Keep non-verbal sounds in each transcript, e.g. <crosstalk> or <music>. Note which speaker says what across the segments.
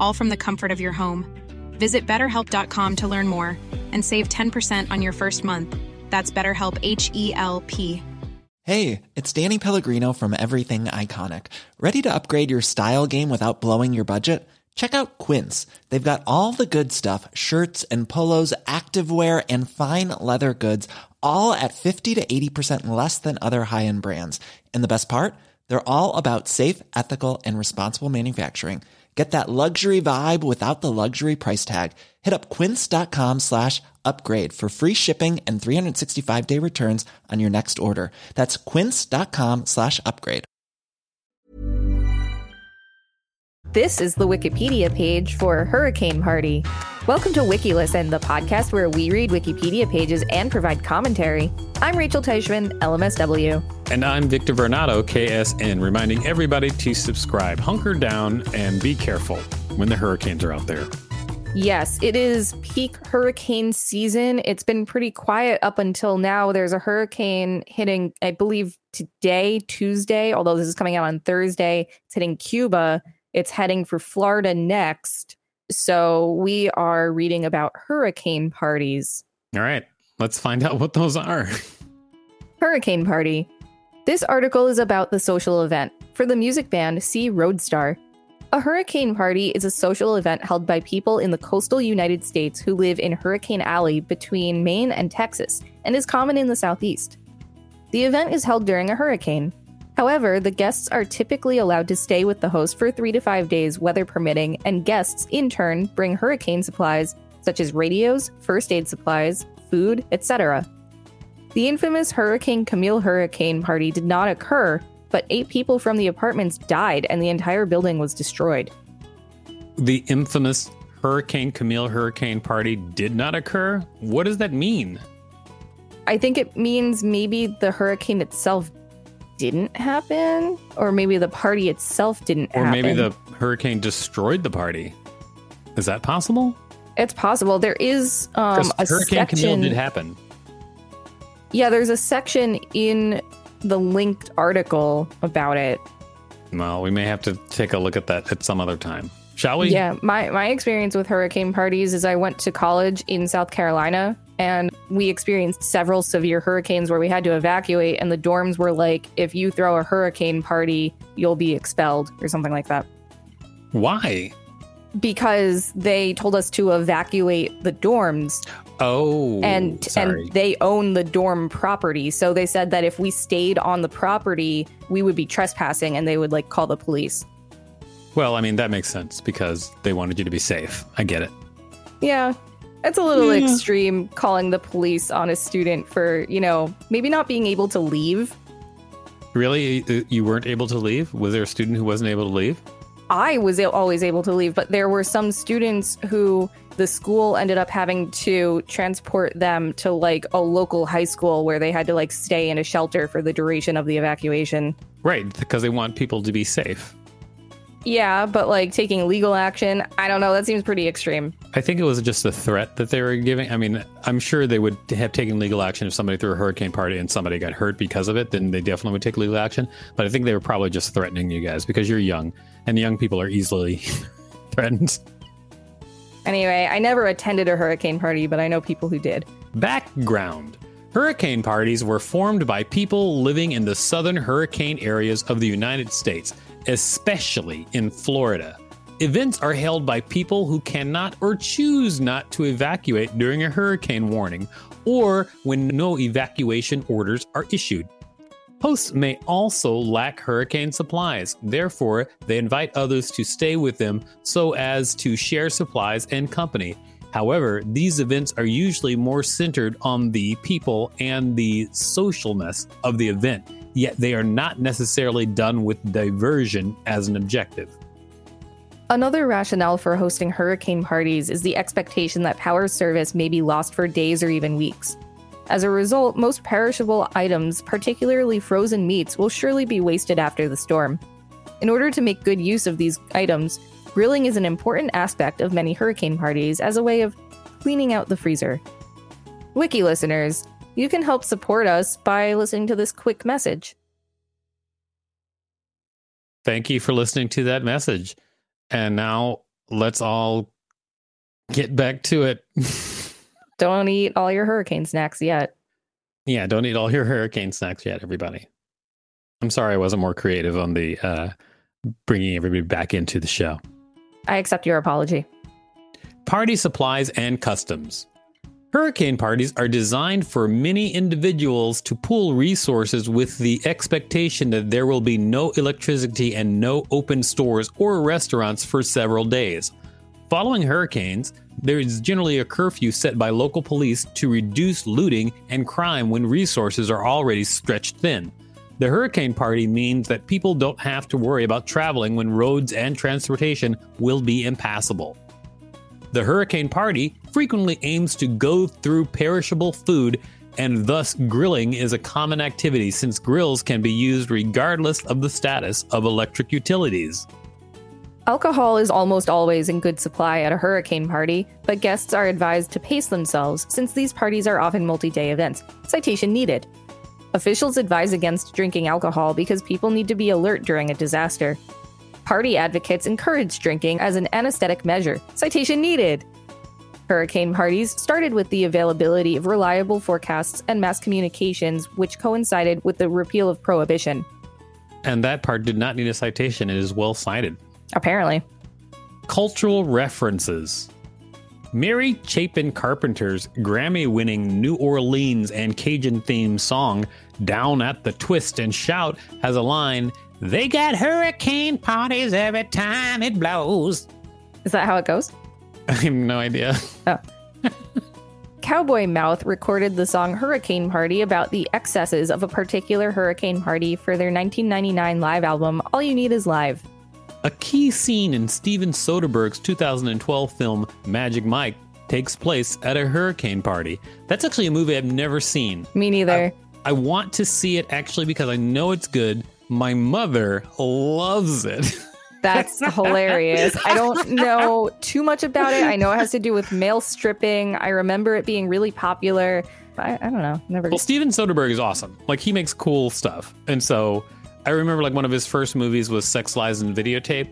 Speaker 1: all from the comfort of your home. Visit betterhelp.com to learn more and save 10% on your first month. That's BetterHelp H E L P.
Speaker 2: Hey, it's Danny Pellegrino from Everything Iconic. Ready to upgrade your style game without blowing your budget? Check out Quince. They've got all the good stuff shirts and polos, activewear, and fine leather goods, all at 50 to 80% less than other high end brands. And the best part? They're all about safe, ethical, and responsible manufacturing. Get that luxury vibe without the luxury price tag. Hit up quince.com slash upgrade for free shipping and 365 day returns on your next order. That's quince.com slash upgrade.
Speaker 3: This is the Wikipedia page for Hurricane Party. Welcome to WikiListen, the podcast where we read Wikipedia pages and provide commentary. I'm Rachel Teichman, LMSW.
Speaker 4: And I'm Victor Varnado, KSN, reminding everybody to subscribe, hunker down, and be careful when the hurricanes are out there.
Speaker 3: Yes, it is peak hurricane season. It's been pretty quiet up until now. There's a hurricane hitting, I believe, today, Tuesday, although this is coming out on Thursday. It's hitting Cuba. It's heading for Florida next. So we are reading about hurricane parties.
Speaker 4: All right, let's find out what those are. <laughs>
Speaker 3: Hurricane Party. This article is about the social event for the music band Sea Roadstar. A hurricane party is a social event held by people in the coastal United States who live in Hurricane Alley between Maine and Texas and is common in the Southeast. The event is held during a hurricane. However, the guests are typically allowed to stay with the host for three to five days, weather permitting, and guests, in turn, bring hurricane supplies such as radios, first aid supplies, food, etc. The infamous Hurricane Camille hurricane party did not occur, but eight people from the apartments died and the entire building was destroyed.
Speaker 4: The infamous Hurricane Camille hurricane party did not occur? What does that mean?
Speaker 3: I think it means maybe the hurricane itself didn't happen, or maybe the party itself didn't
Speaker 4: or
Speaker 3: happen.
Speaker 4: maybe the hurricane destroyed the party. Is that possible?
Speaker 3: It's possible. There is um, a
Speaker 4: Hurricane
Speaker 3: section.
Speaker 4: Camille did happen.
Speaker 3: Yeah, there's a section in the linked article about it.
Speaker 4: Well, we may have to take a look at that at some other time. Shall we?
Speaker 3: Yeah, my my experience with hurricane parties is I went to college in South Carolina and we experienced several severe hurricanes where we had to evacuate and the dorms were like if you throw a hurricane party, you'll be expelled or something like that.
Speaker 4: Why?
Speaker 3: Because they told us to evacuate the dorms
Speaker 4: Oh,
Speaker 3: and
Speaker 4: sorry.
Speaker 3: and they own the dorm property. So they said that if we stayed on the property, we would be trespassing and they would like call the police.
Speaker 4: well, I mean that makes sense because they wanted you to be safe. I get it.
Speaker 3: Yeah. It's a little
Speaker 4: Yeah.
Speaker 3: extreme calling the police on a student for, you know, maybe not being able to leave.
Speaker 4: Really, You- you weren't able to leave? Was there a student who wasn't able to leave?
Speaker 3: I was always able to leave, but there were some students who the school ended up having to transport them to like a local high school where they had to like stay in a shelter for the duration of the evacuation.
Speaker 4: Right, because they want people to be safe.
Speaker 3: Yeah, but like taking legal action, I don't know. That seems pretty extreme.
Speaker 4: I think it was just a threat that they were giving. I mean, I'm sure they would have taken legal action if somebody threw a hurricane party and somebody got hurt because of it. Then they definitely would take legal action. But I think they were probably just threatening you guys because you're young, and young people are easily <laughs> threatened.
Speaker 3: Anyway, I never attended a hurricane party, but I know people who did.
Speaker 4: Background Hurricane parties were formed by people living in the southern hurricane areas of the United States, especially in Florida. Events are held by people who cannot or choose not to evacuate during a hurricane warning or when no evacuation orders are issued. Hosts may also lack hurricane supplies, therefore, they invite others to stay with them so as to share supplies and company. However, these events are usually more centered on the people and the socialness of the event, yet they are not necessarily done with diversion as an objective.
Speaker 3: Another rationale for hosting hurricane parties is the expectation that power service may be lost for days or even weeks. As a result, most perishable items, particularly frozen meats, will surely be wasted after the storm. In order to make good use of these items, Grilling is an important aspect of many hurricane parties as a way of cleaning out the freezer. Wiki listeners, you can help support us by listening to this quick message.
Speaker 4: Thank you for listening to that message. And now let's all get back to it. <laughs>
Speaker 3: don't eat all your hurricane snacks yet.
Speaker 4: Yeah, don't eat all your hurricane snacks yet, everybody. I'm sorry I wasn't more creative on the uh, bringing everybody back into the show.
Speaker 3: I accept your apology.
Speaker 4: Party supplies and customs. Hurricane parties are designed for many individuals to pool resources with the expectation that there will be no electricity and no open stores or restaurants for several days. Following hurricanes, there is generally a curfew set by local police to reduce looting and crime when resources are already stretched thin. The hurricane party means that people don't have to worry about traveling when roads and transportation will be impassable. The hurricane party frequently aims to go through perishable food, and thus grilling is a common activity since grills can be used regardless of the status of electric utilities.
Speaker 3: Alcohol is almost always in good supply at a hurricane party, but guests are advised to pace themselves since these parties are often multi day events. Citation needed. Officials advise against drinking alcohol because people need to be alert during a disaster. Party advocates encourage drinking as an anesthetic measure. Citation needed. Hurricane parties started with the availability of reliable forecasts and mass communications, which coincided with the repeal of prohibition.
Speaker 4: And that part did not need a citation. It is well cited.
Speaker 3: Apparently.
Speaker 4: Cultural references. Mary Chapin Carpenter's Grammy winning New Orleans and Cajun themed song, Down at the Twist and Shout, has a line They got hurricane parties every time it blows.
Speaker 3: Is that how it goes? <laughs>
Speaker 4: I have no idea.
Speaker 3: Oh. <laughs> Cowboy Mouth recorded the song Hurricane Party about the excesses of a particular hurricane party for their 1999 live album, All You Need Is Live.
Speaker 4: A key scene in Steven Soderbergh's 2012 film Magic Mike takes place at a hurricane party. That's actually a movie I've never seen.
Speaker 3: Me neither.
Speaker 4: I, I want to see it actually because I know it's good. My mother loves it. <laughs>
Speaker 3: That's hilarious. I don't know too much about it. I know it has to do with male stripping. I remember it being really popular. I, I don't know. Never.
Speaker 4: Well, Steven Soderbergh is awesome. Like he makes cool stuff, and so I remember like one of his first movies was Sex Lies and Videotape,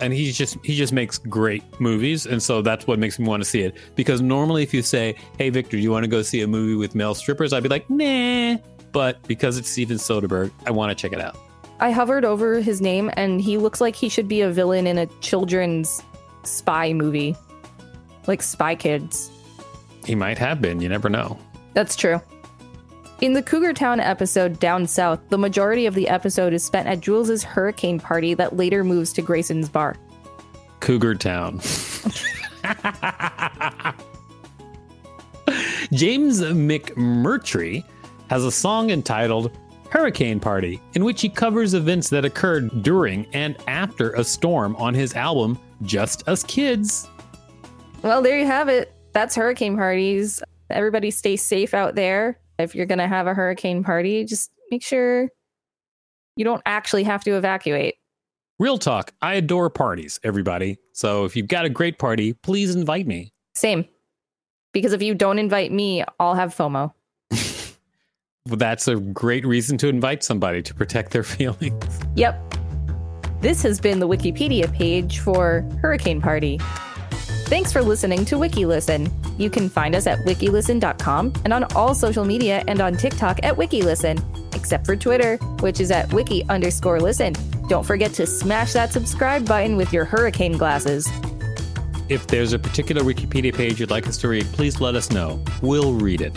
Speaker 4: and he just he just makes great movies, and so that's what makes me want to see it. Because normally, if you say, "Hey Victor, do you want to go see a movie with male strippers?" I'd be like, "Nah," but because it's Steven Soderbergh, I want to check it out.
Speaker 3: I hovered over his name, and he looks like he should be a villain in a children's spy movie, like Spy Kids.
Speaker 4: He might have been. You never know.
Speaker 3: That's true. In the Cougar Town episode Down South, the majority of the episode is spent at Jules's hurricane party that later moves to Grayson's bar.
Speaker 4: Cougar Town. <laughs> James McMurtry has a song entitled Hurricane Party, in which he covers events that occurred during and after a storm on his album Just Us Kids.
Speaker 3: Well, there you have it. That's hurricane parties. Everybody stay safe out there if you're going to have a hurricane party, just make sure you don't actually have to evacuate.
Speaker 4: Real talk, I adore parties, everybody. So if you've got a great party, please invite me.
Speaker 3: Same. Because if you don't invite me, I'll have FOMO.
Speaker 4: That's a great reason to invite somebody to protect their <laughs> feelings.
Speaker 3: Yep. This has been the Wikipedia page for Hurricane Party. Thanks for listening to WikiListen. You can find us at wikilisten.com and on all social media and on TikTok at WikiListen, except for Twitter, which is at wiki underscore listen. Don't forget to smash that subscribe button with your hurricane glasses.
Speaker 4: If there's a particular Wikipedia page you'd like us to read, please let us know. We'll read it.